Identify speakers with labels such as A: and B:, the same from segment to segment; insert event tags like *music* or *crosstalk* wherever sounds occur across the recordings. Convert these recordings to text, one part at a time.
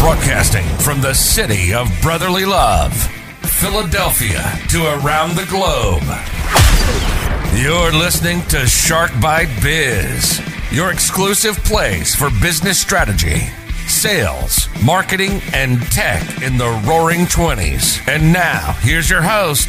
A: Broadcasting from the city of brotherly love, Philadelphia to around the globe. You're listening to Shark Bite Biz, your exclusive place for business strategy, sales, marketing, and tech in the roaring 20s. And now, here's your host,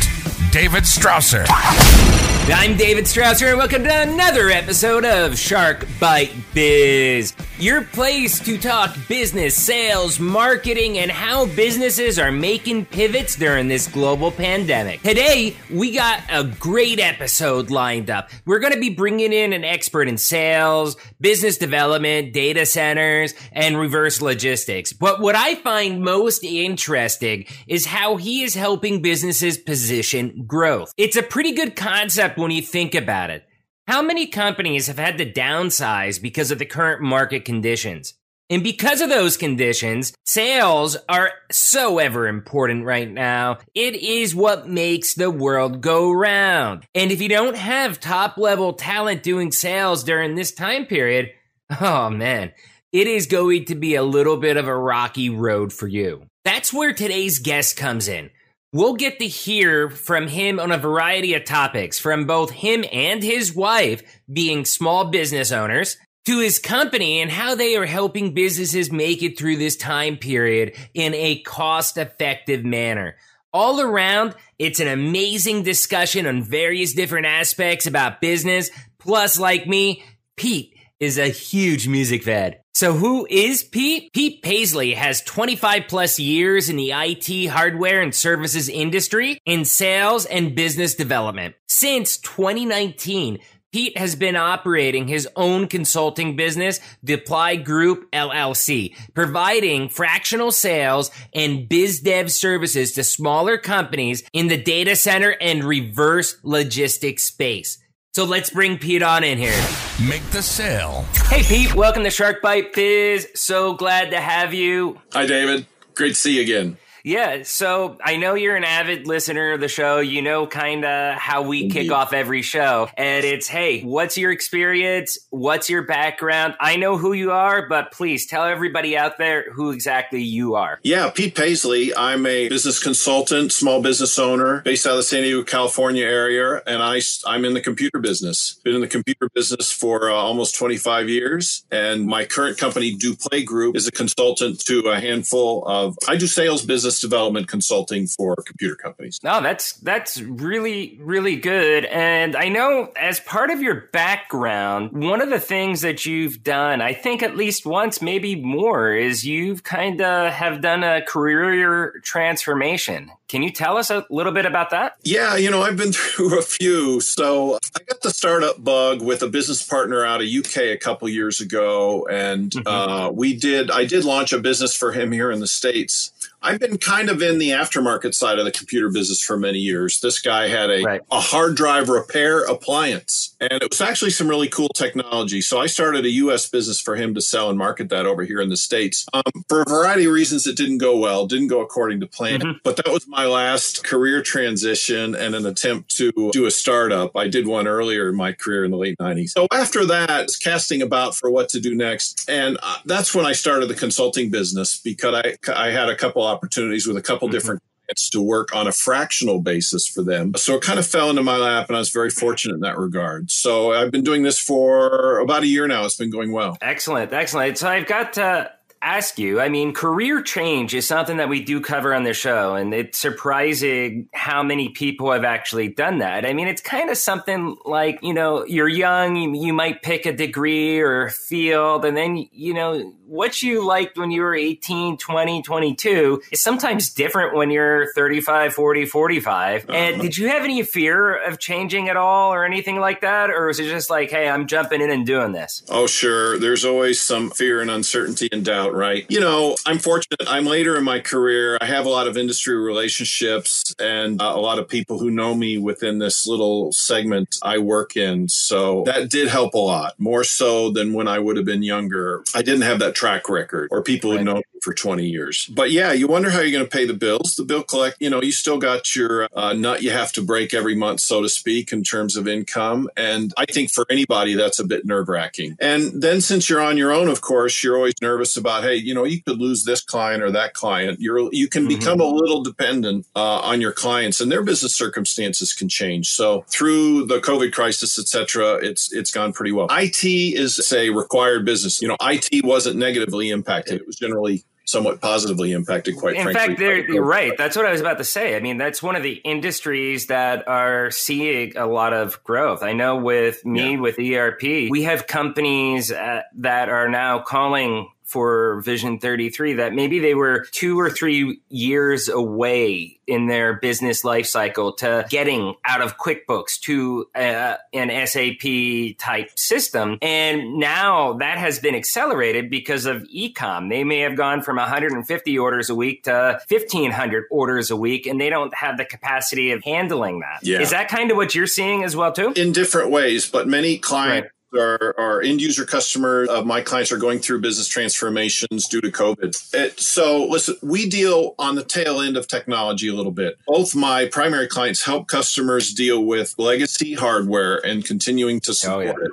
A: David Strausser.
B: I'm David Strausser, and welcome to another episode of Shark Bite Biz, your place to talk business, sales, marketing, and how businesses are making pivots during this global pandemic. Today, we got a great episode lined up. We're going to be bringing in an expert in sales, business development, data centers, and reverse logistics. But what I find most interesting is how he is helping businesses position growth. It's a pretty good concept when you think about it. How many companies have had to downsize because of the current market conditions? And because of those conditions, sales are so ever important right now. It is what makes the world go round. And if you don't have top level talent doing sales during this time period, oh man, it is going to be a little bit of a rocky road for you. That's where today's guest comes in. We'll get to hear from him on a variety of topics, from both him and his wife being small business owners, to his company and how they are helping businesses make it through this time period in a cost effective manner. All around, it's an amazing discussion on various different aspects about business. Plus, like me, Pete is a huge music fan. So who is Pete? Pete Paisley has 25 plus years in the IT hardware and services industry in sales and business development. Since 2019, Pete has been operating his own consulting business, Duplais Group LLC, providing fractional sales and biz dev services to smaller companies in the data center and reverse logistics space. So let's bring Pete on in here.
A: Make the sale.
B: Hey, Pete, welcome to Shark Bite Biz. So glad to have you.
C: Hi, David. Great to see you again.
B: Yeah, so I know you're an avid listener of the show. You know kind of how we kick off every show. And it's, hey, what's your experience? What's your background? I know who you are, but please tell everybody out there who exactly you are.
C: Yeah, Pete Paisley. I'm a business consultant, small business owner based out of the San Diego, California area, and I, I'm in the computer business. Been in the computer business for uh, almost 25 years, and my current company, Duplais Group, is a consultant to a handful of. I do sales business development consulting for computer companies.
B: No, that's that's really really good. And I know as part of your background, one of the things that you've done, I think at least once, maybe more, is you've kind of have done a career transformation. Can you tell us a little bit about that?
C: Yeah, you know, I've been *laughs* through a few. So I got the startup bug with a business partner out of UK a couple years ago, and
B: Mhm.
C: uh, we did. I did launch a business for him here in the states. I've been kind of in the aftermarket side of the computer business for many years. This guy had a,
B: Right.
C: a hard drive repair appliance, and it was actually some really cool technology. So I started a US business for him to sell and market that over here in the States. Um, for a variety of reasons, it didn't go well, didn't go according to plan.
B: Mhm.
C: But that was my last career transition and an attempt to do a startup. I did one earlier in my career in the late 90s. So after that, I was casting about for what to do next. And uh, that's when I started the consulting business because I, I had a couple opportunities with a couple
B: Mhm.
C: different clients to work on a fractional basis for them. So it kind of fell into my lap and I was very fortunate in that regard. So I've been doing this for about a year now. It's been going well.
B: Excellent, excellent. So I've got to ask you. I mean, career change is something that we do cover on the show, and it's surprising how many people have actually done that. I mean, it's kind of something like you know, you're young, you, you might pick a degree or a field, and then you know what you liked when you were 18, 20, 22 is sometimes different when you're 35, 40, 45. And uh-huh. did you have any fear of changing at all or anything like that? Or was it just like, hey, I'm jumping in and doing this?
C: Oh, sure. There's always some fear and uncertainty and doubt, right? You know, I'm fortunate. I'm later in my career. I have a lot of industry relationships and uh, a lot of people who know me within this little segment I work in. So that did help a lot, more so than when I would have been younger. I didn't have that track record or people who know me for 20 years. But yeah, you wonder how you're going to pay the bills. The bill collect, you know, you still got your uh, nut you have to break every month, so to speak, in terms of income. And I think for anybody, that's a bit nerve wracking. And then since you're on your own, of course, you're always nervous about about, hey, you know, you could lose this client or that client. You're you can
B: Mhm.
C: become a little dependent uh, on your clients, and their business circumstances can change. So through the COVID crisis, et cetera, it's it's gone pretty well. IT is a required business. You know, IT wasn't negatively impacted; it was generally somewhat positively impacted. Quite
B: In
C: frankly,
B: fact, you're right. That's what I was about to say. I mean, that's one of the industries that are seeing a lot of growth. I know with me, with ERP, we have companies uh, that are now calling for Vision 33 that maybe they were two or three years away in their business life cycle to getting out of QuickBooks to uh, an SAP type system. And now that has been accelerated because of ecom. They may have gone from 150 orders a week to 1500 orders a week, and they don't have the capacity of handling that. Is
C: Yeah.
B: that kind of what you're seeing as well, too?
C: in different ways, but many clients are, are end user customers of my clients are going through business transformations due to COVID. It, so listen, we deal on the tail end of technology a little bit. Both my primary clients help customers deal with legacy hardware and continuing to oh, support
B: yeah.
C: it.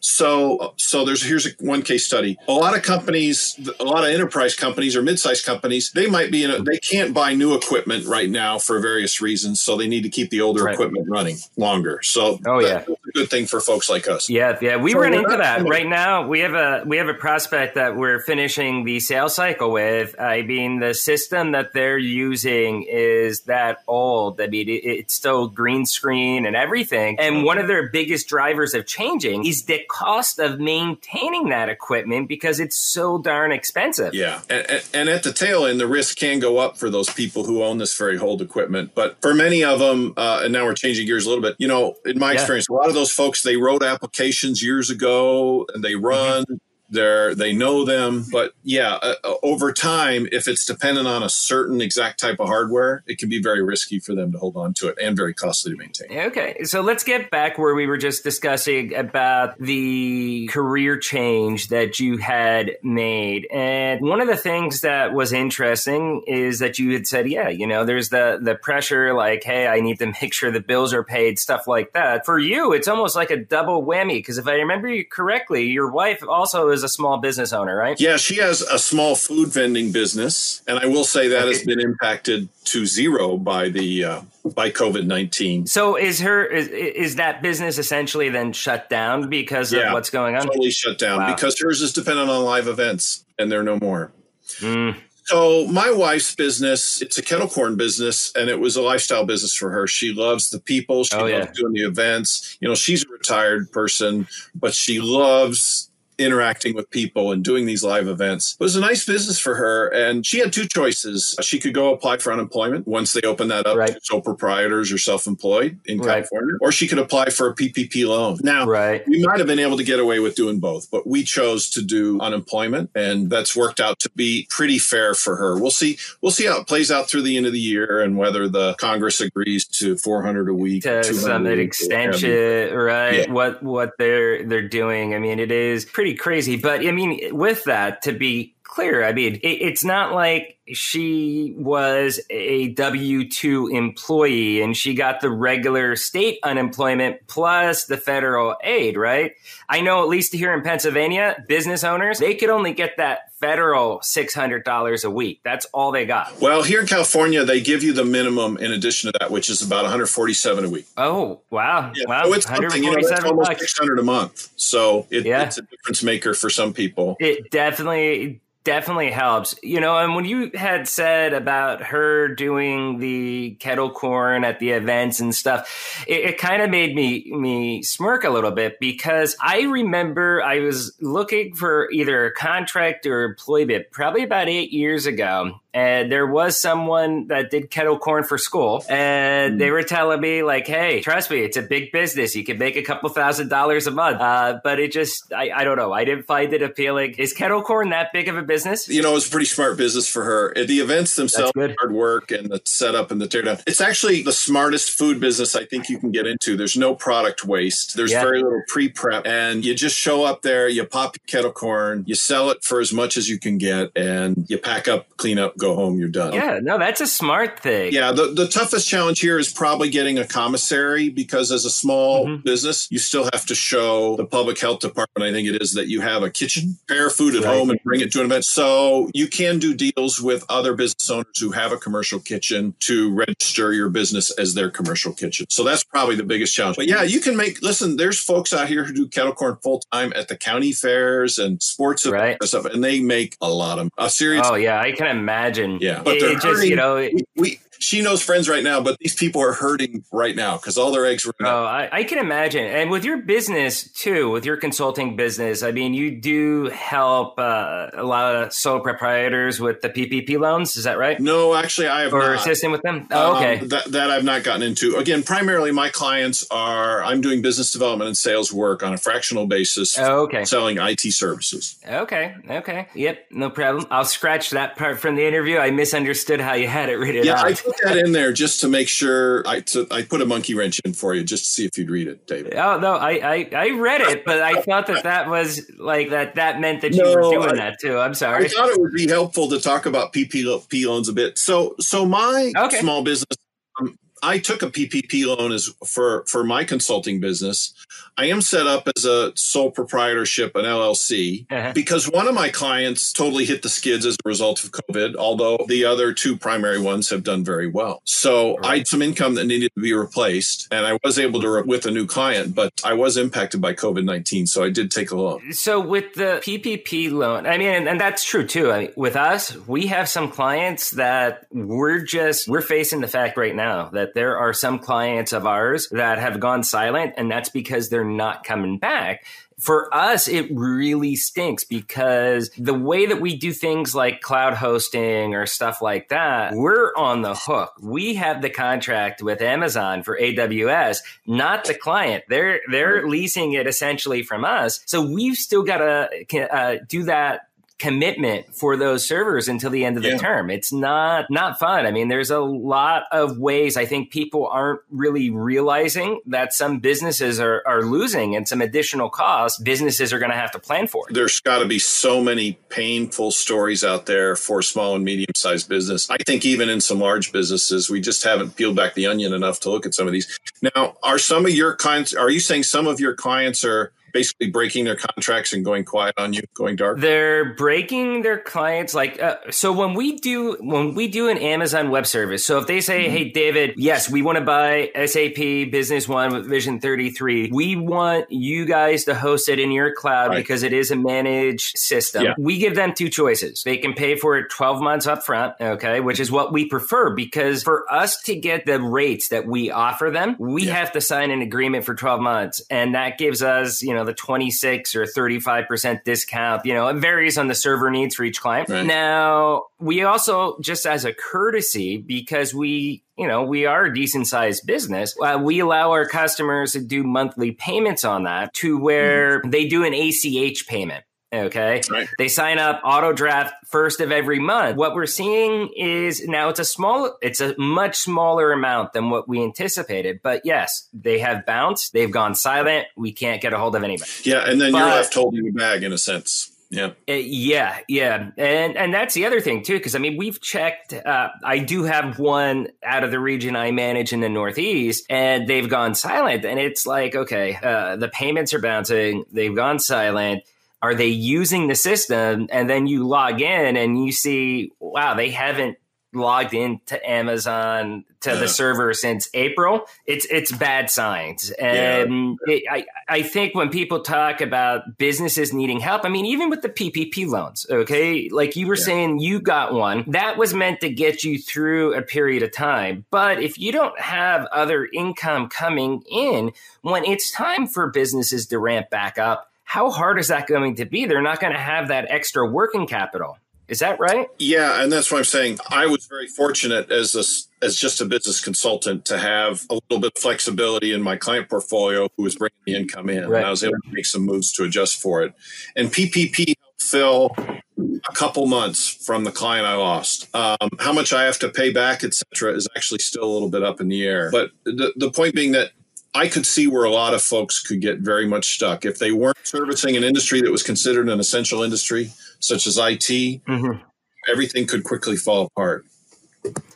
C: So, so there's here's a, one case study. A lot of companies, a lot of enterprise companies or mid-sized companies, they might be in a, they can't buy new equipment right now for various reasons, so they need to keep the older
B: Right.
C: equipment running longer. So,
B: Oh, yeah.
C: that's a good thing for folks like us.
B: Yeah, yeah, we
C: So
B: run into that right now. We have a we have a prospect that we're finishing the sales cycle with. I mean, the system that they're using is that old. I mean, it, it's still green screen and everything. And one of their biggest drivers of changing is the cost of maintaining that equipment because it's so darn expensive.
C: Yeah, and, and- at the tail end, the risk can go up for those people who own this very old equipment. But for many of them, uh, and now we're changing gears a little bit. You know, in my
B: Yeah.
C: experience, a lot of those folks they wrote applications years ago and they run. They're, they know them, but yeah, uh, uh, over time, if it's dependent on a certain exact type of hardware, it can be very risky for them to hold on to it and very costly to maintain.
B: Okay, so let's get back where we were just discussing about the career change that you had made. And one of the things that was interesting is that you had said, yeah, you know, there's the the pressure like, hey, I need to *laughs* make sure the bills are paid, stuff like that. For you, it's almost like a double whammy because if I remember you correctly, your wife also is a small business owner, right?
C: Yeah, she has a small food vending business, and I will say that has been impacted to zero by the uh, by COVID nineteen.
B: So is her is is that business essentially then shut down because
C: Yeah.
B: of what's going on?
C: Totally shut down
B: Wow.
C: because hers is dependent on live events, and they're no more.
B: Mm.
C: So my wife's business, it's a kettle corn business, and it was a lifestyle business for her. She loves the people. She
B: Oh,
C: loves
B: yeah.
C: doing the events. You know, she's a retired person, but she loves interacting with people and doing these live events. It was a nice business for her. And she had two choices. She could go apply for unemployment once they open that up
B: Right.
C: to sole proprietors or self-employed in
B: Right.
C: California, or she could apply for a PPP loan. Now,
B: Right.
C: we might have been able to get away with doing both, but we chose to do unemployment, and that's worked out to be pretty fair for her. We'll see. We'll see how it plays out through the end of the year, and whether the Congress agrees to 400 a week,
B: to some
C: a week, or
B: extension, right?
C: Yeah.
B: What what they're they're doing. I mean, it is pretty crazy. But I mean, with that, to be clear, I mean, it, it's not like she was a W two employee and she got the regular state unemployment plus the federal aid, right? I know at least here in Pennsylvania, business owners they could only get that federal six hundred dollars a week. That's all they got.
C: Well, here in California, they give you the minimum in addition to that, which is about 147 a week.
B: Oh wow,
C: Yeah,
B: wow,
C: so it's something, you know,
B: 147
C: almost
B: bucks.
C: 600 a month. So it,
B: Yeah.
C: it's a difference maker for some people.
B: It definitely definitely helps. You know, and when you had said about her doing the kettle corn at the events and stuff, it, it kind of made me me smirk a little bit because I remember I was looking for either a contract or employment probably about eight years ago. And there was someone that did kettle corn for school, and they were telling me like, "Hey, trust me, it's a big business. You can make a couple thousand dollars a month." Uh, but it just, I, I don't know. I didn't find it appealing. Is kettle corn that big of a business?
C: you know, it's a pretty smart business for her. Uh, The events themselves, hard work and the setup and the teardown. It's actually the smartest food business I think you can get into. There's no product waste. There's
B: Yeah.
C: very little pre-prep, and you just show up there, you pop your kettle corn, you sell it for as much as you can get, and you pack up, clean up, go home, you're done.
B: Yeah, no, that's a smart thing.
C: Yeah, the, the toughest challenge here is probably getting a commissary because as a small mm-hmm. business, you still have to show the public health department, I think it is, that you have a kitchen, prepare food at right. home and bring it to an event. So you can do deals with other business owners who have a commercial kitchen to register your business as their commercial kitchen. So that's probably the biggest challenge. But yeah, you can make, listen, there's folks out here who do kettle corn full time at the county fairs and sports right. and stuff, and they make a lot of a serious.
B: Oh yeah, I can imagine.
C: Yeah, but
B: it,
C: just
B: you know.
C: We, we, she knows friends right now, but these people are hurting right now because all their eggs were.
B: Oh, I, I, can imagine. And with your business too, with your consulting business, I mean, you do help uh, a lot of sole proprietors with the PPP loans. Is that right?
C: No, actually, I have
B: or
C: not.
B: assisting with them. Oh, okay,
C: um, that, that I've not gotten into. Again, primarily my clients are. I'm doing business development and sales work on a fractional basis.
B: Oh, okay,
C: selling IT services.
B: Okay, okay, yep, no problem. I'll scratch that part from the interview. I misunderstood how you had it written
C: yeah,
B: out.
C: I put that in there just to make sure. I, to, I put a monkey wrench in for you just to see if you'd read it, David.
B: Oh no, I, I, I read it, but I thought that that was like that. That meant that you no, were doing I, that too. I'm sorry.
C: I thought it would be helpful to talk about PPP loans a bit. So so my okay. small business. Um, I took a PPP loan as for for my consulting business. I am set up as a sole proprietorship, an LLC, uh-huh. because one of my clients totally hit the skids as a result of COVID, although the other two primary ones have done very well. So right. I had some income that needed to be replaced, and I was able to, re- with a new client, but I was impacted by COVID 19. So I did take a loan.
B: So with the PPP loan, I mean, and, and that's true too. I mean, with us, we have some clients that we're just, we're facing the fact right now that there are some clients of ours that have gone silent, and that's because they're not coming back for us, it really stinks because the way that we do things like cloud hosting or stuff like that, we're on the hook. We have the contract with Amazon for AWS, not the client. They're they're leasing it essentially from us, so we've still got to uh, do that commitment for those servers until the end of the yeah. term. It's not not fun. I mean, there's a lot of ways I think people aren't really realizing that some businesses are, are losing and some additional costs businesses are going to have to plan for.
C: There's got to be so many painful stories out there for small and medium sized business. I think even in some large businesses, we just haven't peeled back the onion enough to look at some of these. Now, are some of your clients, are you saying some of your clients are basically breaking their contracts and going quiet on you, going dark?
B: They're breaking their clients. Like, uh, so when we do when we do an Amazon Web Service, so if they say, mm-hmm. "Hey, David, yes, we want to buy SAP Business One with Vision 33. We want you guys to host it in your cloud right. because it is a managed system." Yeah. We give them two choices. They can pay for it 12 months up front, okay, which is what we prefer because for us to get the rates that we offer them, we yeah. have to sign an agreement for 12 months, and that gives us, you know, the 26 or 35% discount. You know, it varies on the server needs for each client. Right. Now, we also, just as a courtesy, because we you know, we are a decent sized business. Uh, we allow our customers to do monthly payments on that to where mm-hmm. they do an ACH payment. Okay. Right. They sign up auto draft first of every month. What we're seeing is now it's a small, it's a much smaller amount than what we anticipated. But yes, they have bounced. They've gone silent. We can't get a hold of anybody.
C: Yeah. And then but, you're left holding the bag in a sense. Yeah.
B: Uh, yeah, yeah. And and that's the other thing too cuz I mean we've checked uh, I do have one out of the region I manage in the Northeast and they've gone silent and it's like okay, uh, the payments are bouncing, they've gone silent are they using the system? And then you log in and you see wow they haven't logged into amazon to the server since april. It's it's bad signs. And yeah. it, i i think when people talk about businesses needing help i mean even with the ppp loans okay? Like you were yeah. saying you got one. That was meant to get you through a period of time. But if you don't have other income coming in when it's time for businesses to ramp back up how hard is that going to be? They're not going to have that extra working capital. Is that right?
C: Yeah, and that's what I'm saying. I was very fortunate as a, as just a business consultant to have a little bit of flexibility in my client portfolio who was bringing the income in. Right. And I was able to make some moves to adjust for it. And PPP fill a couple months from the client I lost. Um, how much I have to pay back, etc., is actually still a little bit up in the air. But the, the point being that I could see where a lot of folks could get very much stuck if they weren't servicing an industry that was considered an essential industry, such as IT. Mm-hmm. everything could quickly fall apart.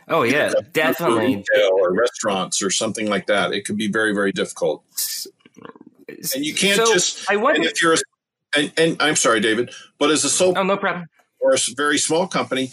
B: Oh yeah, definitely.
C: Or restaurants or something like that. It could be very very difficult. And you can't so just. I wonder if you're. A, and, and I'm sorry, David, but as a sole.
B: Oh no problem.
C: Or a very small company,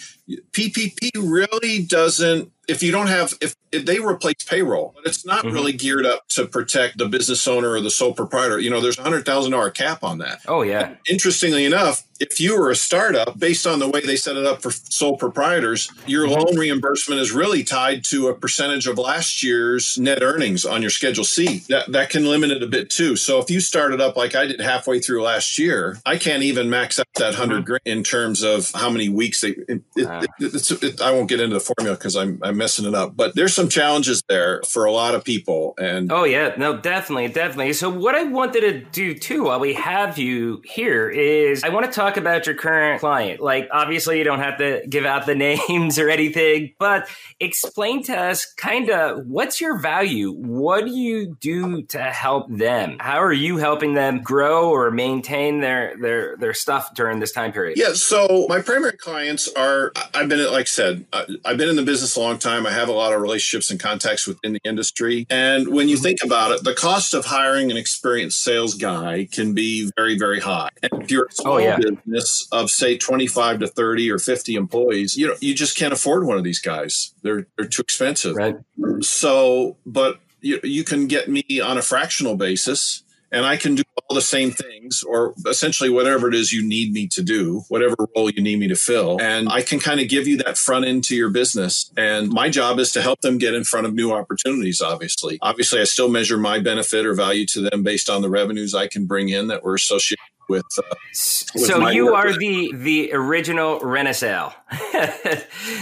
C: PPP really doesn't if you don't have if, if, they replace payroll but it's not mm-hmm. really geared up to protect the business owner or the sole proprietor you know there's a hundred thousand dollar cap on that
B: oh yeah
C: interestingly enough if you were a startup based on the way they set it up for sole proprietors your mm-hmm. loan reimbursement is really tied to a percentage of last year's net earnings on your schedule c that, that can limit it a bit too so if you started up like i did halfway through last year i can't even max out that 100 mm-hmm. grand in terms of how many weeks they it, it, it, i won't get into the formula because I'm, I'm messing it up. But there's some challenges there for a lot of people. And
B: oh yeah, no, definitely, definitely. So what I wanted to do too, while we have you here, is I want to talk about your current client. Like obviously, you don't have to give out the *laughs* names or anything, but explain to us kind of what's your value. What do you do to help them? How are you helping them grow or maintain their their their stuff during this time period?
C: Yeah. So my primary clients are I've been like I said I've been in the business a long time. I have a lot of relationships and contacts within the industry. And when you mm-hmm. think about it, the cost of hiring an experienced sales guy can be very, very high. And if you're a oh, small oh, yeah. business of say 25 to 30 or 50 employees, you know, you just can't afford one of these guys. They're they're too expensive.
B: Right.
C: So, but you, you can get me on a fractional basis and I can do the same things or essentially whatever it is you need me to do, whatever role you need me to fill. And I can kind of give you that front end to your business. And my job is to help them get in front of new opportunities, obviously. Obviously, I still measure my benefit or value to them based on the revenues I can bring in that were associated with, uh,
B: with so you are the the original Renaissance.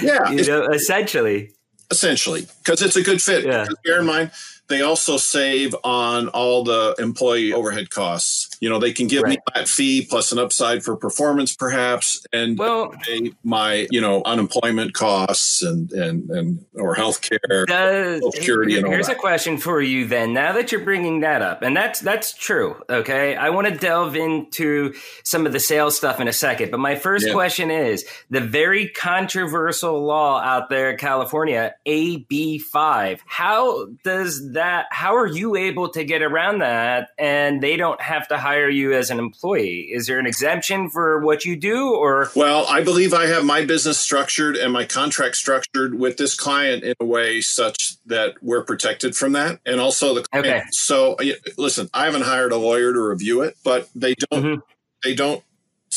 C: yeah, *laughs*
B: you know, essentially.
C: Essentially, because it's a good fit. Yeah. Bear in mind, they also save on all the employee overhead costs. You know, they can give right. me that fee plus an upside for performance, perhaps, and well, pay my you know unemployment costs and and and or health care, security.
B: Here, here's a question for you then. Now that you're bringing that up, and that's that's true. Okay, I want to delve into some of the sales stuff in a second, but my first yeah. question is the very controversial law out there in California, AB five. How does that? How are you able to get around that, and they don't have to hire you as an employee? Is there an exemption for what you do or
C: Well, I believe I have my business structured and my contract structured with this client in a way such that we're protected from that and also the client. Okay. So listen, I haven't hired a lawyer to review it, but they don't mm-hmm. they don't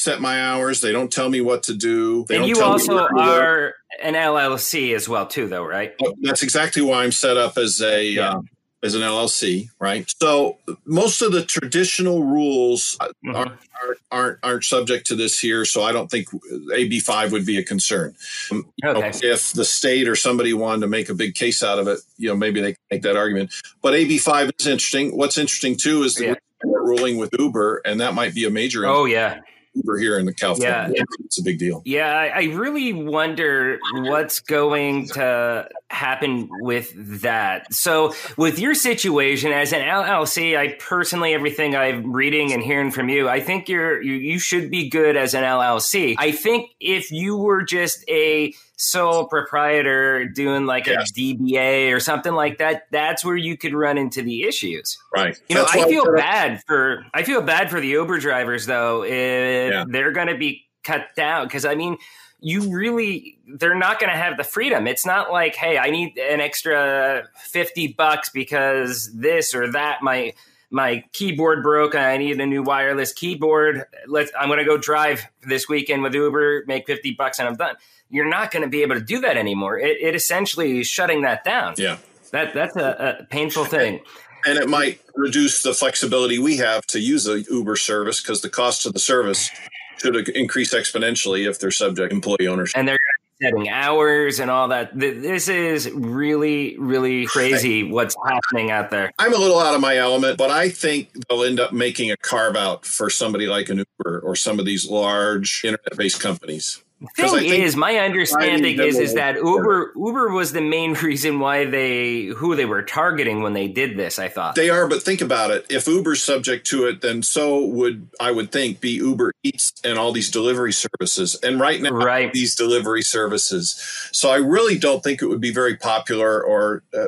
C: set my hours. They don't tell me what to do. They
B: and you also are an LLC as well, too, though, right?
C: That's exactly why I'm set up as a yeah. uh, as an LLC, right? So most of the traditional rules mm-hmm. are, are, aren't aren't subject to this here. So I don't think AB five would be a concern. Um, okay. Know, if the state or somebody wanted to make a big case out of it, you know, maybe they can make that argument. But AB five is interesting. What's interesting too is the yeah. ruling with Uber, and that might be a major.
B: Oh yeah.
C: Uber here in the California. Yeah. It's a big deal.
B: Yeah, I really wonder what's going to happen with that. So, with your situation as an LLC, I personally, everything I'm reading and hearing from you, I think you're you, you should be good as an LLC. I think if you were just a sole proprietor doing like yes. a DBA or something like that, that's where you could run into the issues.
C: Right.
B: You know, I feel bad for I feel bad for the Uber drivers though if yeah. they're going to be cut down because I mean you really they're not going to have the freedom. It's not like hey i need an extra 50 bucks because this or that my my keyboard broke i need a new wireless keyboard. Let's i'm going to go drive this weekend with uber make 50 bucks and i'm done. You're not going to be able to do that anymore. It, it essentially is shutting that down.
C: Yeah.
B: That that's a, a painful thing.
C: and it might reduce the flexibility we have to use a uber service because the cost of the service should increase exponentially if they're subject employee ownership.
B: And they're setting hours and all that. This is really, really crazy what's happening out there.
C: I'm a little out of my element, but I think they'll end up making a carve out for somebody like an Uber or some of these large internet based companies.
B: Thing is, my understanding is is that Uber Uber was the main *laughs* reason why they who they were targeting when they did this. I thought
C: they are, but think about it. If Uber's subject to it, then so would I would think be Uber Eats and all these delivery services. And right now, right. these delivery services. So I really don't think it would be very popular or uh,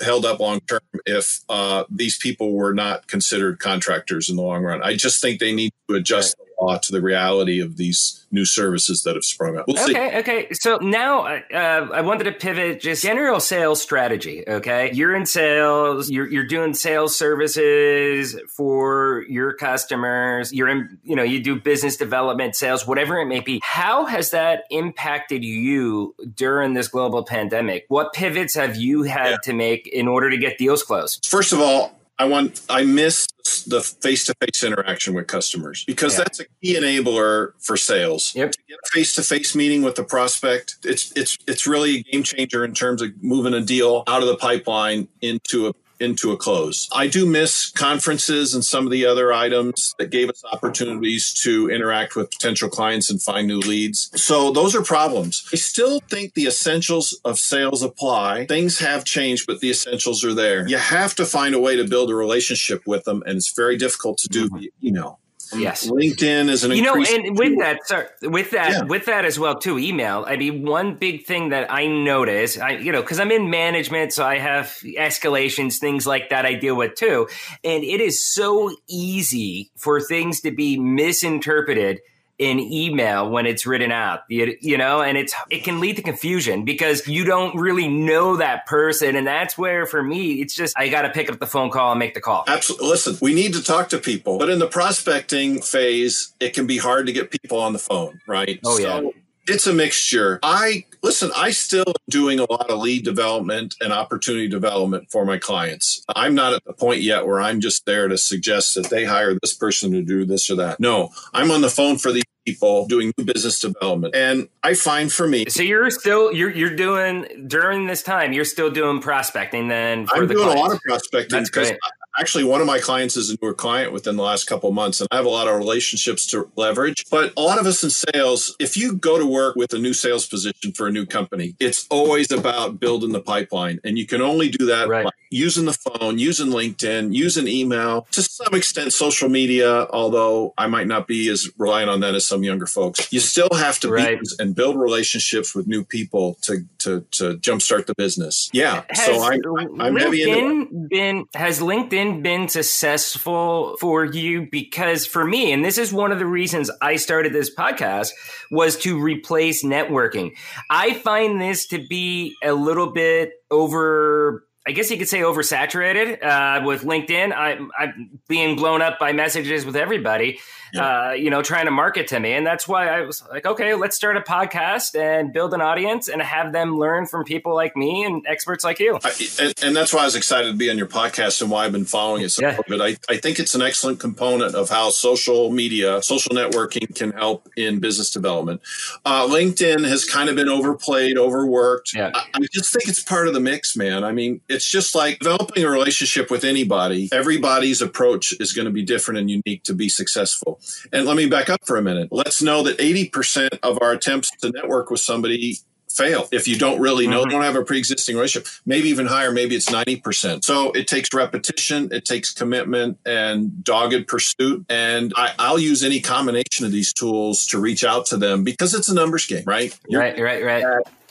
C: held up long term if uh, these people were not considered contractors in the long run. I just think they need to adjust the to the reality of these new services that have sprung up.
B: We'll okay, see. okay. So now uh, I wanted to pivot just general sales strategy. Okay, you're in sales. You're you're doing sales services for your customers. You're in you know you do business development, sales, whatever it may be. How has that impacted you during this global pandemic? What pivots have you had yeah. to make in order to get deals closed?
C: First of all, I want I miss the face to face interaction with customers because yeah. that's a key enabler for sales.
B: Yep.
C: To get a face to face meeting with the prospect, it's it's it's really a game changer in terms of moving a deal out of the pipeline into a into a close. I do miss conferences and some of the other items that gave us opportunities to interact with potential clients and find new leads. So those are problems. I still think the essentials of sales apply. Things have changed, but the essentials are there. You have to find a way to build a relationship with them, and it's very difficult to do mm-hmm. via email.
B: Yes,
C: LinkedIn is an
B: you know, and with that, sorry, with that, yeah. with that as well too. Email. I mean, one big thing that I notice, I you know, because I'm in management, so I have escalations, things like that. I deal with too, and it is so easy for things to be misinterpreted in email when it's written out you, you, know and it's it can lead to confusion because you don't really know that person and that's where for me it's just i got to pick up the phone call and make the call
C: absolutely listen we need to talk to people but in the prospecting phase it can be hard to get people on the phone right
B: oh so, yeah
C: it's a mixture. I listen, I still am doing a lot of lead development and opportunity development for my clients. I'm not at the point yet where I'm just there to suggest that they hire this person to do this or that. No, I'm on the phone for these people doing new business development. And I find for me
B: So you're still you're you're doing during this time, you're still doing prospecting then
C: I'm
B: the
C: doing clients. a lot of prospecting because actually one of my clients is a newer client within the last couple months and i have a lot of relationships to leverage. But a lot of us in sales if you go to work with a new sales position for a new company it's always about building the pipeline. And you can only do that right. by using the phone using linkedin using email to some extent social media although i might not be as reliant on that as some younger folks. You still have to right. be and build relationships with new people to to to jumpstart the business. Yeah.
B: Has so i'm, I'm heavy into been has linkedin LinkedIn been successful for you? Because for me, and this is one of the reasons I started this podcast, was to replace networking. I find this to be a little bit over I guess you could say oversaturated uh, with LinkedIn. I, I'm being blown up by messages with everybody yeah. uh, you know, trying to market to me. And that's why I was like, okay, let's start a podcast and build an audience and have them learn from people like me and experts like you.
C: I, and, and, that's why I was excited to be on your podcast and why I've been following it so yeah. But I, I think it's an excellent component of how social media, social networking can help in business development. Uh, LinkedIn has kind of been overplayed, overworked.
B: Yeah.
C: I, I just think it's part of the mix, man. I mean, it's just like developing a relationship with anybody. Everybody's approach is going to be different and unique to be successful. And let me back up for a minute. Let's know that 80% of our attempts to network with somebody fail if you don't really know, mm-hmm. don't have a pre-existing relationship. Maybe even higher, maybe it's 90%. So it takes repetition, it takes commitment and dogged pursuit. And I, will use any combination of these tools to reach out to them because it's a numbers game, right?
B: You're right, right, right.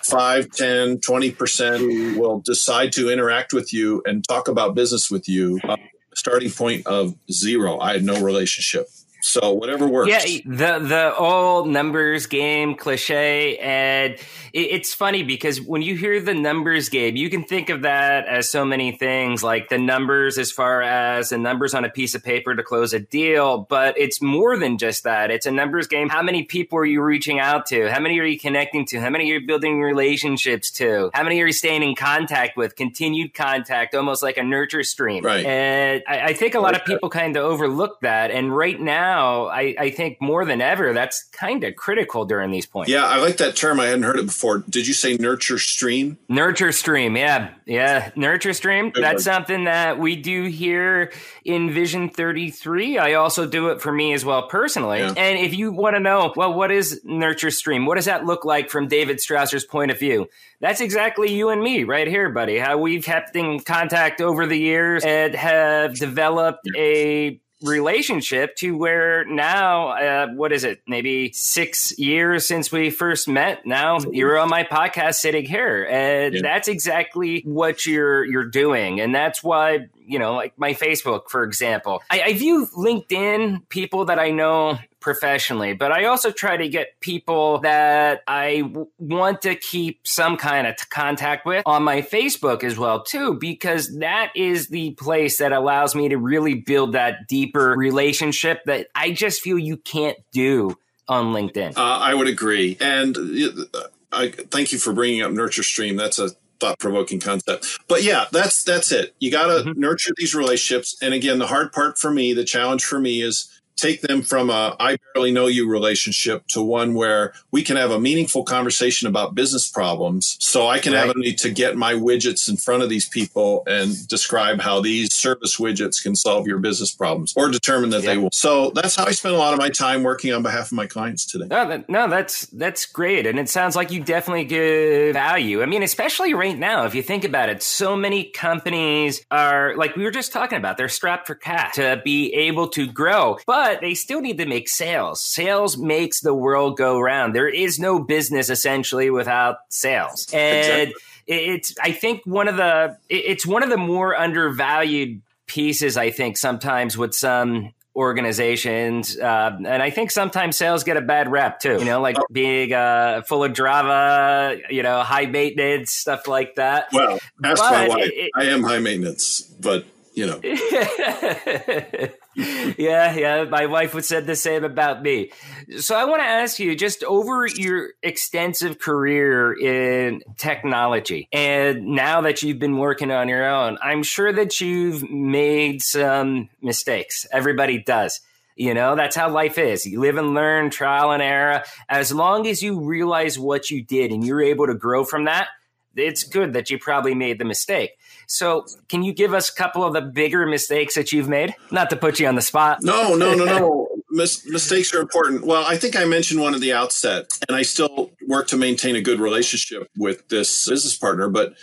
C: 5, 10, 20% will decide to interact with you and talk about business with you. Uh, starting point of zero. I had no relationship. So whatever works.
B: Yeah, the the old numbers game cliche, and it, it's funny because when you hear the numbers game, you can think of that as so many things, like the numbers as far as the numbers on a piece of paper to close a deal. But it's more than just that. It's a numbers game. How many people are you reaching out to? How many are you connecting to? How many are you building relationships to? How many are you staying in contact with? Continued contact, almost like a nurture stream.
C: Right.
B: And I, I think a lot of people kind of overlook that. And right now now, I, I think more than ever, that's kind of critical during these points.
C: Yeah, I like that term. I hadn't heard it before. Did you say nurture stream?
B: Nurture stream, yeah. Yeah, nurture stream. Good that's something that we do here in Vision 33. I also do it for me as well personally. Yeah. And if you want to know, well, what is nurture stream? What does that look like from David Strausser's point of view? That's exactly you and me right here, buddy. How we've kept in contact over the years and have developed a relationship to where now, uh, what is it? Maybe six years since we first met. Now you're on my podcast sitting here, and yeah. that's exactly what you're you're doing, and that's why you know, like my Facebook, for example. I, I view LinkedIn people that I know professionally, but I also try to get people that I w- want to keep some kind of t- contact with on my Facebook as well too, because that is the place that allows me to really build that deeper relationship that I just feel you can't do on LinkedIn.
C: Uh, I would agree, and. Uh, I thank you for bringing up Nurture Stream. That's a thought provoking concept. But yeah, that's that's it. You got to mm-hmm. nurture these relationships. And again, the hard part for me, the challenge for me is take them from a I barely know you relationship to one where we can have a meaningful conversation about business problems. So I can right. have a need to get my widgets in front of these people and describe how these service widgets can solve your business problems or determine that yeah. they will. So that's how I spend a lot of my time working on behalf of my clients today.
B: No, that, no, that's that's great, and it sounds like you definitely give value. I mean, especially right now, if you think about it, so many companies are like we were just talking about. They're strapped for cash to be able to grow, but but they still need to make sales. Sales makes the world go round. There is no business essentially without sales. And exactly. it's, I think one of the, it's one of the more undervalued pieces, I think, sometimes with some organizations. Uh, and I think sometimes sales get a bad rep too, you know, like oh. being uh, full of drama, you know, high maintenance, stuff like that.
C: Well, ask but my wife. It, I am high maintenance, but you know. *laughs*
B: yeah, yeah. My wife would said the same about me. So I want to ask you, just over your extensive career in technology, and now that you've been working on your own, I'm sure that you've made some mistakes. Everybody does. You know, that's how life is. You live and learn, trial and error. As long as you realize what you did and you're able to grow from that, it's good that you probably made the mistake. So, can you give us a couple of the bigger mistakes that you've made? Not to put you on the spot.
C: No, no, no, no. *laughs* Mis- mistakes are important. Well, I think I mentioned one at the outset, and I still work to maintain a good relationship with this business partner, but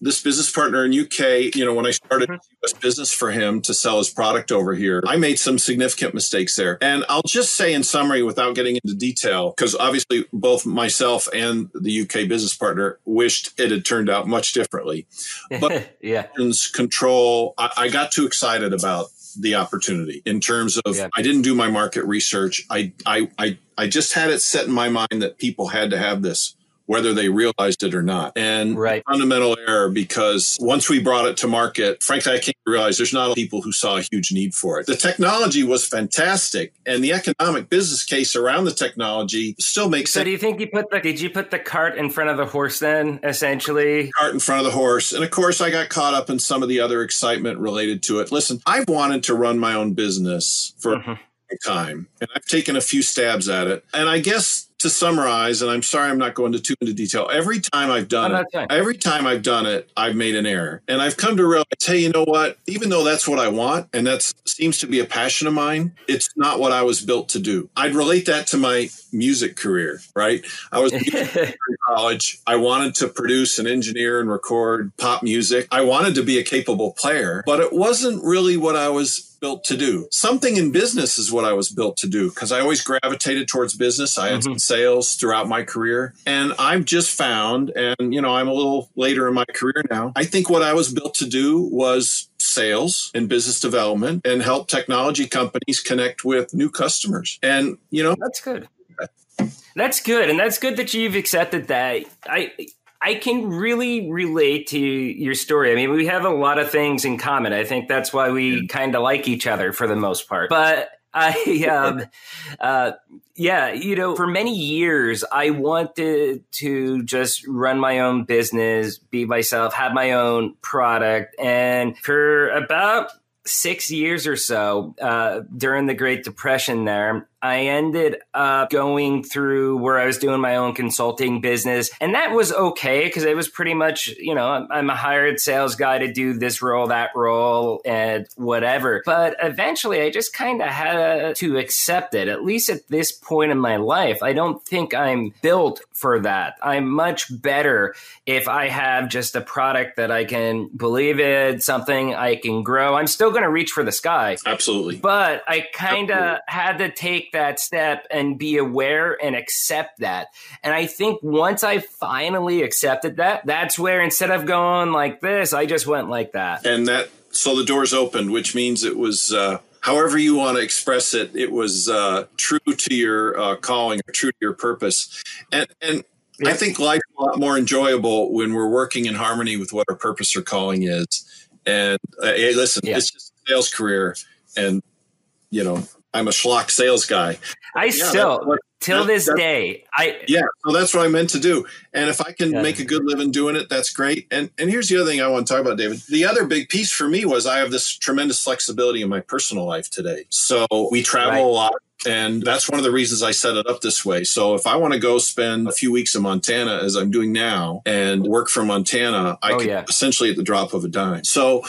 C: this business partner in UK, you know, when I started mm-hmm. US business for him to sell his product over here, I made some significant mistakes there. And I'll just say in summary without getting into detail, because obviously both myself and the UK business partner wished it had turned out much differently. *laughs* But yeah. control, I, I got too excited about the opportunity in terms of yeah. I didn't do my market research. I, I I I just had it set in my mind that people had to have this whether they realized it or not. And right. fundamental error because once we brought it to market, frankly, I came to realize there's not people who saw a huge need for it. The technology was fantastic and the economic business case around the technology still makes
B: so
C: sense.
B: So do you think you put the, did you put the cart in front of the horse then, essentially?
C: Cart in front of the horse. And of course, I got caught up in some of the other excitement related to it. Listen, I've wanted to run my own business for mm-hmm. a time and I've taken a few stabs at it. And I guess to summarize, and I'm sorry I'm not going to too into detail. Every time I've done it, every time I've done it, I've made an error, and I've come to realize, hey, you know what? Even though that's what I want, and that seems to be a passion of mine, it's not what I was built to do. I'd relate that to my music career. Right? I was *laughs* in college. I wanted to produce and engineer and record pop music. I wanted to be a capable player, but it wasn't really what I was built to do. Something in business is what I was built to do because I always gravitated towards business. I had mm-hmm. sales throughout my career. And I've just found, and you know, I'm a little later in my career now. I think what I was built to do was sales and business development and help technology companies connect with new customers. And, you know,
B: that's good. That's good. And that's good that you've accepted that. I I can really relate to your story. I mean, we have a lot of things in common. I think that's why we kind of like each other for the most part. But I, *laughs* um, uh, yeah, you know, for many years, I wanted to just run my own business, be myself, have my own product. And for about six years or so uh, during the Great Depression there, I ended up going through where I was doing my own consulting business. And that was okay because it was pretty much, you know, I'm a hired sales guy to do this role, that role, and whatever. But eventually I just kind of had to accept it, at least at this point in my life. I don't think I'm built for that. I'm much better if I have just a product that I can believe in, something I can grow. I'm still going to reach for the sky.
C: Absolutely.
B: But I kind of had to take that step and be aware and accept that. And I think once I finally accepted that, that's where instead of going like this, I just went like that.
C: And that, so the doors opened, which means it was, uh, however you want to express it, it was uh, true to your uh, calling or true to your purpose. And, and I think life's a lot more enjoyable when we're working in harmony with what our purpose or calling is. And uh, hey, listen, yeah. it's just a sales career, and you know, I'm a schlock sales guy.
B: I yeah, still, what, till that, this day, I
C: yeah. So that's what I meant to do. And if I can yeah. make a good living doing it, that's great. And and here's the other thing I want to talk about, David. The other big piece for me was I have this tremendous flexibility in my personal life today. So we travel right. a lot. And that's one of the reasons I set it up this way. So if I want to go spend a few weeks in Montana, as I'm doing now, and work from Montana, I oh, can yeah. essentially at the drop of a dime. So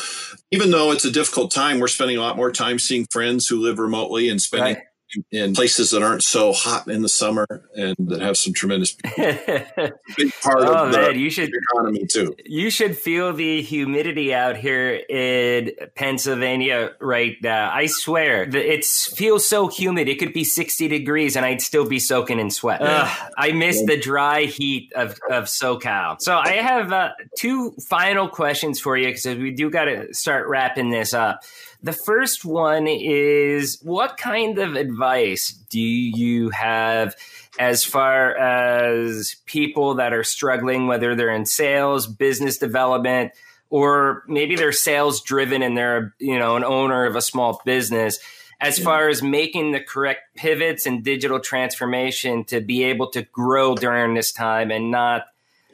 C: even though it's a difficult time, we're spending a lot more time seeing friends who live remotely and spending right in places that aren't so hot in the summer and that have some tremendous *laughs* big part oh, of man, the you should, economy too.
B: You should feel the humidity out here in Pennsylvania right now. I swear, it feels so humid. It could be 60 degrees and I'd still be soaking in sweat. Ugh, I miss the dry heat of, of SoCal. So I have uh, two final questions for you because we do got to start wrapping this up. The first one is what kind of advice do you have as far as people that are struggling, whether they're in sales, business development, or maybe they're sales driven and they're, you know, an owner of a small business? as mm-hmm. far as making the correct pivots and digital transformation to be able to grow during this time and not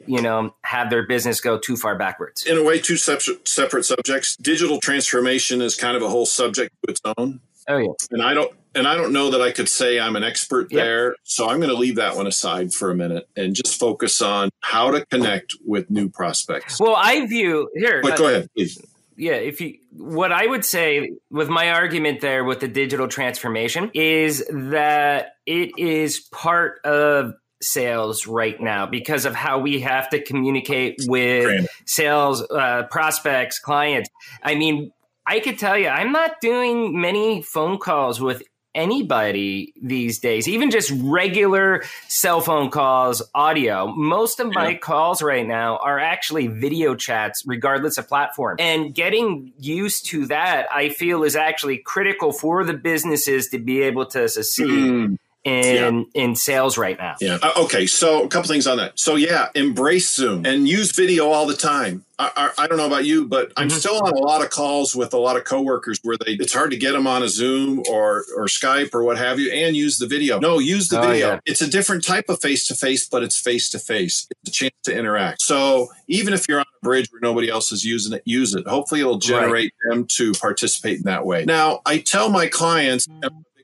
B: you know, have their business go too far backwards.
C: In a way, two separate, separate subjects. Digital transformation is kind of a whole subject to its own.
B: Oh yeah.
C: And I don't and I don't know that I could say I'm an expert yep. there. So I'm going to leave that one aside for a minute and just focus on how to connect with new prospects.
B: Well, I view here.
C: But uh, go ahead, please.
B: Yeah, if you what I would say with my argument there with the digital transformation is that it is part of sales right now because of how we have to communicate with sales uh, prospects clients. I mean i could tell you i'm not doing many phone calls with anybody these days even just regular cell phone calls audio. Most of my yeah. calls right now are actually video chats regardless of platform. And getting used to that i feel is actually critical for the businesses to be able to succeed. Mm in yeah. in sales right now.
C: Yeah. Uh, okay. So a couple things on that. So yeah, embrace Zoom and use video all the time. I, I, I don't know about you, but I'm mm-hmm. still on a lot of calls with a lot of coworkers where they it's hard to get them on a Zoom or or Skype or what have you, and use the video. No, use the oh, video. Yeah. It's a different type of face to face, but it's face to face. It's a chance to interact. So even if you're on a bridge where nobody else is using it, use it. Hopefully, it'll generate right. them to participate in that way. Now, I tell my clients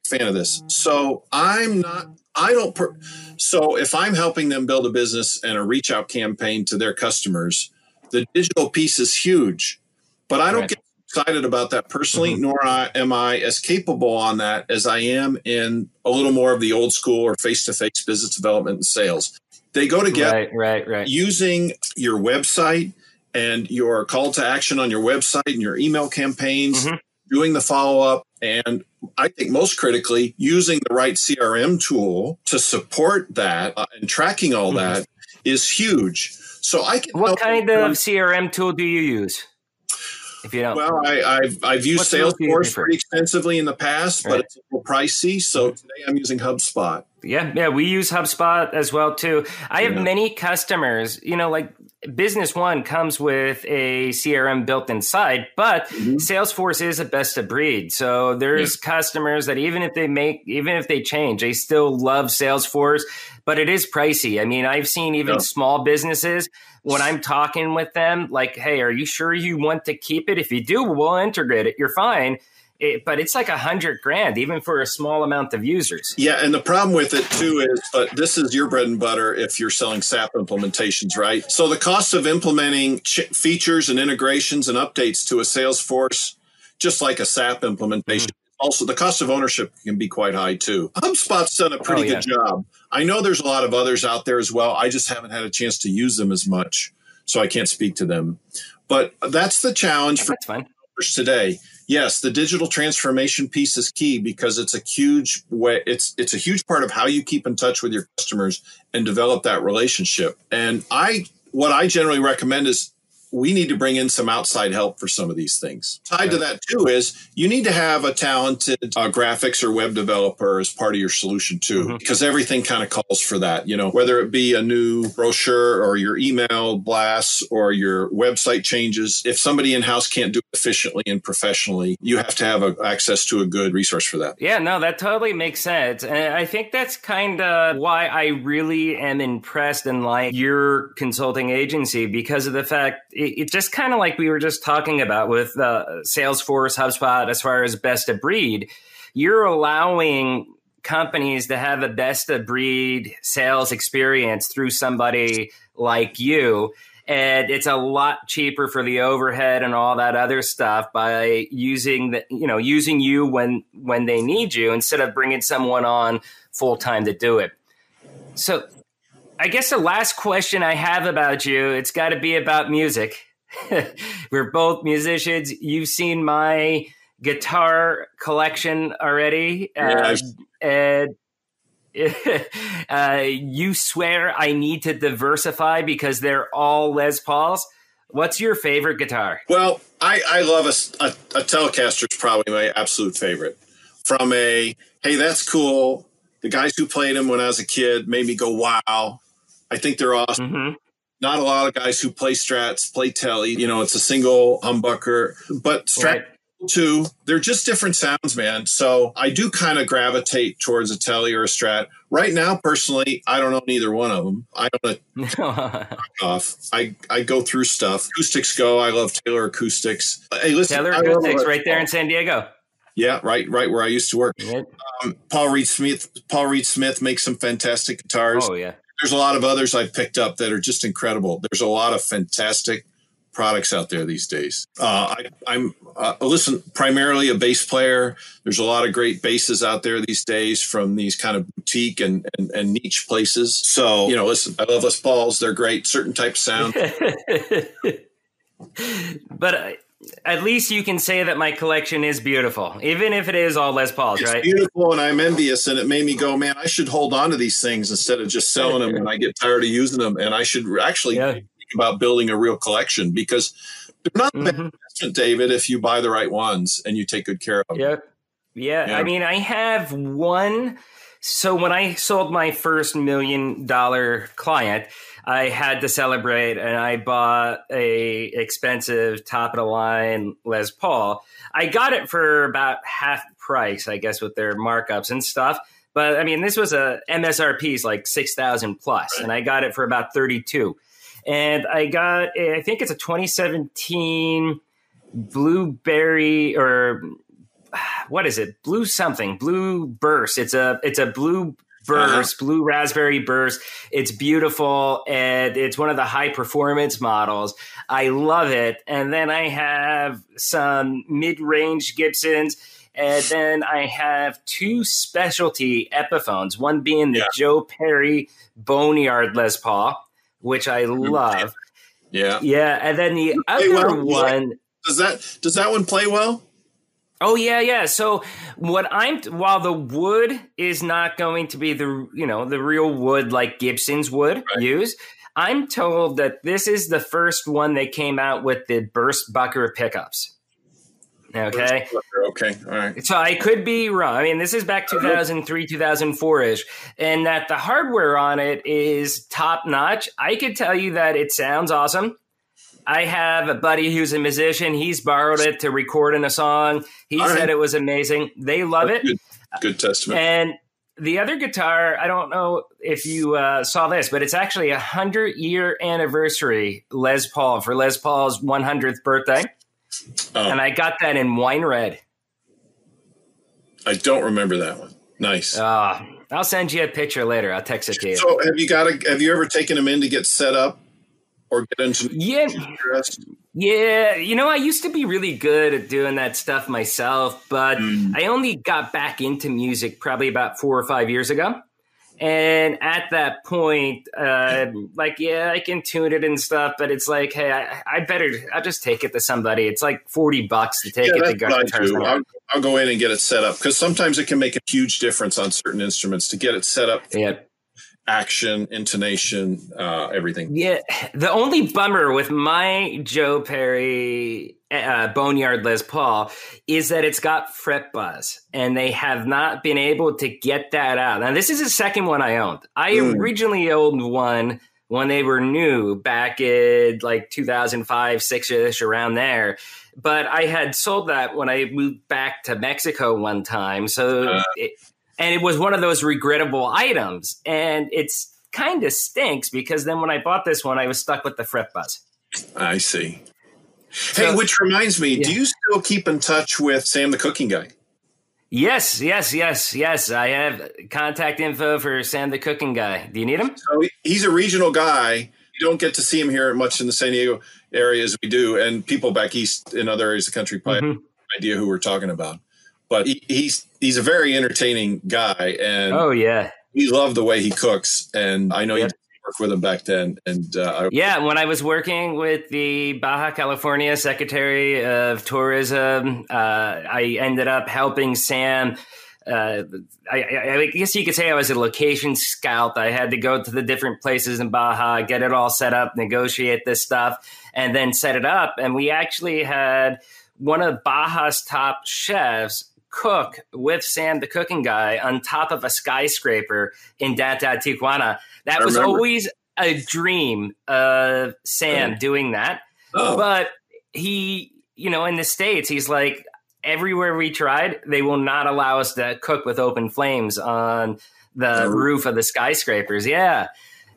C: fan of this. So I'm not, I don't, per, so if I'm helping them build a business and a reach out campaign to their customers, the digital piece is huge, but I don't right. get excited about that personally, mm-hmm. nor am I as capable on that as I am in a little more of the old school or face to face business development and sales. They go together.
B: Right, right, right.
C: Using your website and your call to action on your website and your email campaigns, mm-hmm. doing the follow up, and I think most critically, using the right CRM tool to support that uh, and tracking all mm-hmm. that is huge. So I can.
B: What kind of CRM tool do you use?
C: If you don't, well, I, have I've used Salesforce pretty extensively in the past, right. but it's a little pricey. So mm-hmm. today I'm using HubSpot.
B: Yeah, yeah, we use HubSpot as well too. I have yeah. many customers. You know, like Business One comes with a CRM built inside, but mm-hmm. Salesforce is a best of breed. So there's yeah. customers that even if they make, even if they change, they still love Salesforce, but it is pricey. I mean, I've seen even small businesses when I'm talking with them, like, hey, are you sure you want to keep it? If you do, we'll integrate it. You're fine it, but it's like a hundred grand even for a small amount of users.
C: Yeah, and the problem with it too is, but this is your bread and butter if you're selling SAP implementations, right? So the cost of implementing ch- features and integrations and updates to a Salesforce, just like a SAP implementation. Mm-hmm. Also, the cost of ownership can be quite high too. HubSpot's done a pretty oh, yeah. good job. I know there's a lot of others out there as well. I just haven't had a chance to use them as much, so I can't speak to them. But that's the challenge for today yes, the digital transformation piece is key because it's a huge way it's it's a huge part of how you keep in touch with your customers and develop that relationship. And I what I generally recommend is we need to bring in some outside help for some of these things. Tied to that too is you need to have a talented uh, graphics or web developer as part of your solution too, mm-hmm. because everything kind of calls for that. You know, whether it be a new brochure or your email blasts or your website changes, if somebody in house can't do it efficiently and professionally, you have to have a, access to a good resource for that.
B: Yeah, no, that totally makes sense, and I think that's kind of why I really am impressed and like your consulting agency because of the fact it, just kind of like we were just talking about with uh, Salesforce, HubSpot, as far as best of breed, you're allowing companies to have a best of breed sales experience through somebody like you. And it's a lot cheaper for the overhead and all that other stuff by using the, you know, using you when, when they need you instead of bringing someone on full time to do it. So I guess the last question I have about you, it's got to be about music. *laughs* We're both musicians. You've seen my guitar collection already. Uh, and *laughs* uh, you swear I need to diversify because they're all Les Pauls. What's your favorite guitar?
C: Well, I, I love a, a, a Telecaster is probably my absolute favorite. From a, hey, that's cool. The guys who played them when I was a kid made me go, wow. I think they're awesome. Mm-hmm not a lot of guys who play strats play telly. You know, it's a single humbucker, but strat right. too. They're just different sounds, man. So I do kind of gravitate towards a telly or a strat. Right now, personally, I don't own either one of them. I don't *laughs* off. I I go through stuff. Acoustics go. I love Taylor Acoustics. Hey, listen,
B: Taylor Acoustics, right there in San Diego.
C: Yeah, right, right where I used to work. Yep. Um, Paul Reed Smith. Paul Reed Smith makes some fantastic guitars.
B: Oh yeah
C: there's a lot of others I've picked up that are just incredible. There's a lot of fantastic products out there these days. Uh, I, am uh, listen primarily a bass player. There's a lot of great basses out there these days from these kind of boutique and, and, and niche places. So you know, listen, I love Les Pauls. They're great. Certain type sound. *laughs*
B: but uh, at least you can say that my collection is beautiful, even if it is all Les Pauls, right?
C: it's
B: right?
C: Beautiful, and I'm envious, and it made me go, man, I should hold on to these things instead of just selling them when I get tired of using them, and I should actually yeah. think about building a real collection because they're not mm-hmm. investment, David, if you buy the right ones and you take good care of them.
B: Yeah. yeah, yeah. I mean, I have one. So when I sold my first million dollar client I had to celebrate and I bought a expensive top of the line Les Paul. I got it for about half price, I guess, with their markups and stuff. But I mean, this was a MSRP is like six thousand plus, and I got it for about thirty two. And I got, I think it's a 2017 blueberry or *sighs* what is it? Blue something, blue burst. It's a it's a blue burst, uh-huh. blue raspberry burst. It's beautiful and it's one of the high performance models. I love it. And then I have some mid range Gibsons. And then I have two specialty Epiphones, one being the yeah. Joe Perry Boneyard Les Paul, which I love.
C: Yeah.
B: Yeah. And then the other well, one.
C: Does that does that one play well?
B: Oh yeah, yeah. So what I'm while the wood is not going to be the you know the real wood like Gibson's would right. use, I'm told that this is the first one that came out with the BurstBucker pickups. Okay.
C: Okay. All right.
B: So I could be wrong. I mean, this is back *laughs* 2003, 2004 ish, and that the hardware on it is top notch. I could tell you that it sounds awesome. I have a buddy who's a musician. He's borrowed it to record in a song. He
C: All
B: said
C: right.
B: it was amazing. They love it.
C: Good, good testament.
B: And the other guitar, I don't know if you uh, saw this, but it's actually a hundred year anniversary Les Paul for Les Paul's 100th birthday,
C: Oh.
B: and I got that in wine red.
C: I don't remember that one. Nice.
B: Uh, I'll send you a picture later. I'll text it to you.
C: so, have you got a, Have you ever taken them in to get set up or get into
B: yeah, yeah. You know, I used to be really good at doing that stuff myself, but
C: Mm.
B: I only got back into music probably about four or five years ago. And at that point, uh, like, yeah, I can tune it and stuff, but it's like, hey, I, I better, I'll just take it to somebody. It's like 40 bucks to take
C: Yeah,
B: it to
C: that's what I
B: Guitar.
C: I'll, I'll go in and get it set up because sometimes it can make a huge difference on certain instruments to get it set up,
B: Yeah.
C: Action, intonation, uh, everything.
B: Yeah. The only bummer with my Joe Perry uh, Boneyard Les Paul is that it's got fret buzz and they have not been able to get that out. Now, this is the second one I owned. I
C: Mm.
B: originally owned one when they were new back in like 2005, six ish, around there. But I had sold that when I moved back to Mexico one time. So,
C: Uh.
B: it, and it was one of those regrettable items. And it's kind of stinks because then when I bought this one, I was stuck with the fret buzz.
C: I see.
B: So-
C: hey, which reminds me, do you still keep in touch with Sam the cooking guy?
B: Yes, yes, yes, yes. I have contact info for Sam the cooking guy. Do you need him?
C: So he's a regional guy. You don't get to see him here much in the San Diego area as we do, and people back east in other areas of the country probably have
B: Mhm.
C: no idea who we're talking about. But he, he's he's a very entertaining guy, and
B: Oh yeah,
C: we love the way he cooks. And I know you
B: Yep.
C: did work with him back then, and uh, I,
B: yeah. When I was working with the Baja California Secretary of Tourism, uh, I ended up helping Sam. Uh, I, I, I guess you could say I was a location scout. I had to go to the different places in Baja, get it all set up, negotiate this stuff, and then set it up. And we actually had one of Baja's top chefs cook with Sam, the cooking guy, on top of a skyscraper in downtown Tijuana. That was always a dream of Sam
C: Oh.
B: doing that.
C: oh,
B: But he, you know, in the States, he's like, everywhere we tried, they will not allow us to cook with open flames on the
C: Oh.
B: roof of the skyscrapers. Yeah.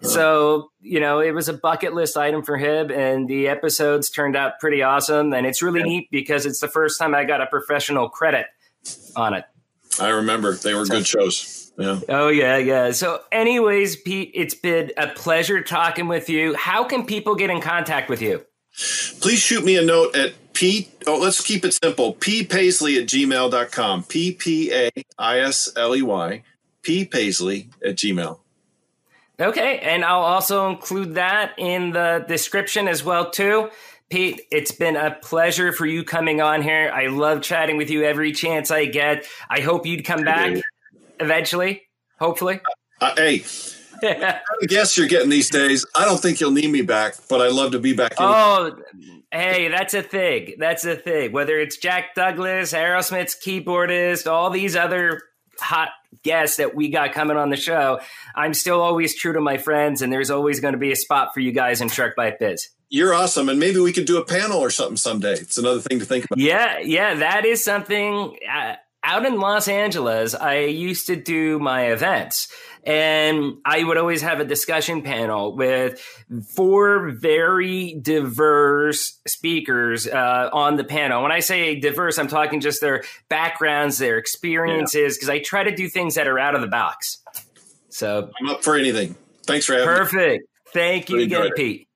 B: Oh. So, you know, it was a bucket list item for him, and the episodes turned out pretty awesome. And it's really
C: Yeah.
B: neat because it's the first time I got a professional credit on it.
C: I remember they were good shows. Yeah.
B: Oh, yeah, yeah. So, anyways, Pete, it's been a pleasure talking with you. How can people get in contact with you?
C: Please shoot me a note at P. Oh, let's keep it simple. P Paisley at gmail.com. P P A I S L E Y. P Paisley at gmail.
B: Okay, and I'll also include that in the description as well too. Pete, it's been a pleasure for you coming on here. I love chatting with you every chance I get. I hope you'd come back eventually, hopefully.
C: Uh, hey, *laughs* I guess you're getting these days. I don't think you'll need me back, but I'd love to be back. any-
B: oh, hey, that's a thing. That's a thing. Whether it's Jack Douglas, Aerosmith's keyboardist, all these other hot guests that we got coming on the show, I'm still always true to my friends, and there's always going to be a spot for you guys in Shark Bite Biz.
C: You're awesome, and maybe we could do a panel or something someday. It's another thing to think about.
B: Yeah, yeah, that is something. Uh, out in Los Angeles, I used to do my events, and I would always have a discussion panel with four very diverse speakers uh, on the panel. When I say diverse, I'm talking just their backgrounds, their experiences, because I try to do things that are out of the box. So
C: I'm up for anything. Thanks for having me.
B: perfect. Thank you again. Pete.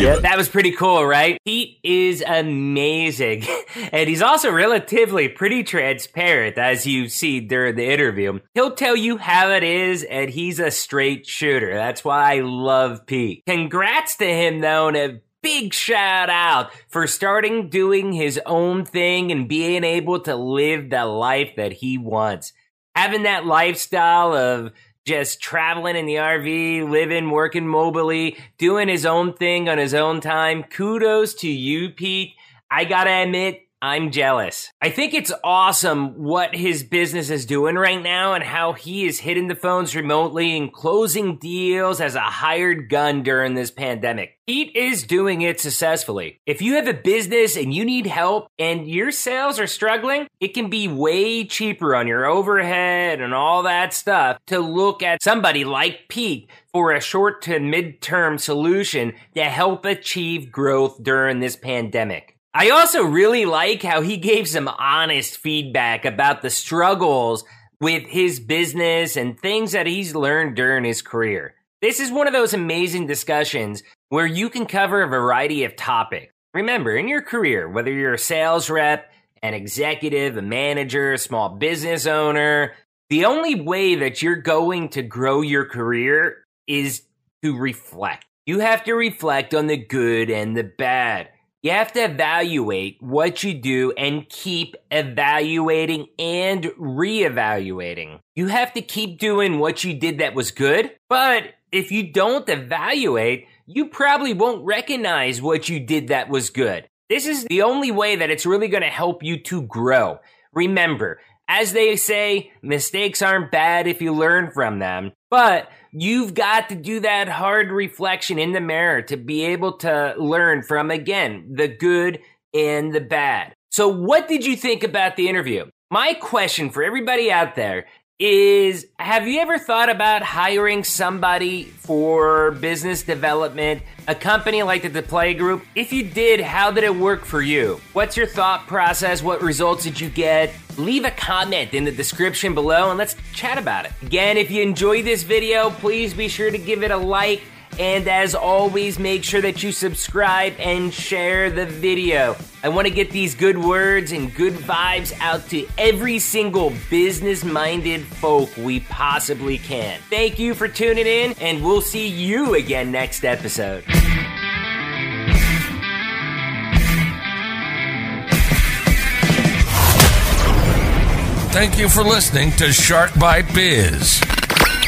B: Yeah, that was pretty cool, right? Pete is amazing. *laughs* And he's also relatively pretty transparent, as you see during the interview. He'll tell you how it is, and he's a straight shooter. That's why I love Pete. Congrats to him, though, and a big shout out for starting doing his own thing and being able to live the life that he wants. Having that lifestyle of just traveling in the RV, living, working mobily, doing his own thing on his own time. Kudos to you, Pete. I gotta admit, I'm jealous. I think it's awesome what his business is doing right now and how he is hitting the phones remotely and closing deals as a hired gun during this pandemic. Pete is doing it successfully. If you have a business and you need help and your sales are struggling, it can be way cheaper on your overhead and all that stuff to look at somebody like Pete for a short to mid-term solution to help achieve growth during this pandemic. I also really like how he gave some honest feedback about the struggles with his business and things that he's learned during his career. This is one of those amazing discussions where you can cover a variety of topics. Remember, in your career, whether you're a sales rep, an executive, a manager, a small business owner, the only way that you're going to grow your career is to reflect. You have to reflect on the good and the bad. You have to evaluate what you do and keep evaluating and reevaluating. You have to keep doing what you did that was good, but if you don't evaluate, you probably won't recognize what you did that was good. This is the only way that it's really going to help you to grow. Remember, as they say, mistakes aren't bad if you learn from them, but you've got to do that hard reflection in the mirror to be able to learn from, again, the good and the bad. So, what did you think about the interview? My question for everybody out there is have you ever thought about hiring somebody for business development, a company like the Duplais Group? If you did, how did it work for you? What's your thought process? What results did you get? Leave a comment in the description below and let's chat about it. Again, if you enjoyed this video, please be sure to give it a like and as always, make sure that you subscribe and share the video. I want to get these good words and good vibes out to every single business minded folk we possibly can. Thank you for tuning in, and we'll see you again next episode.
A: Thank you for listening to Shark Bite Biz.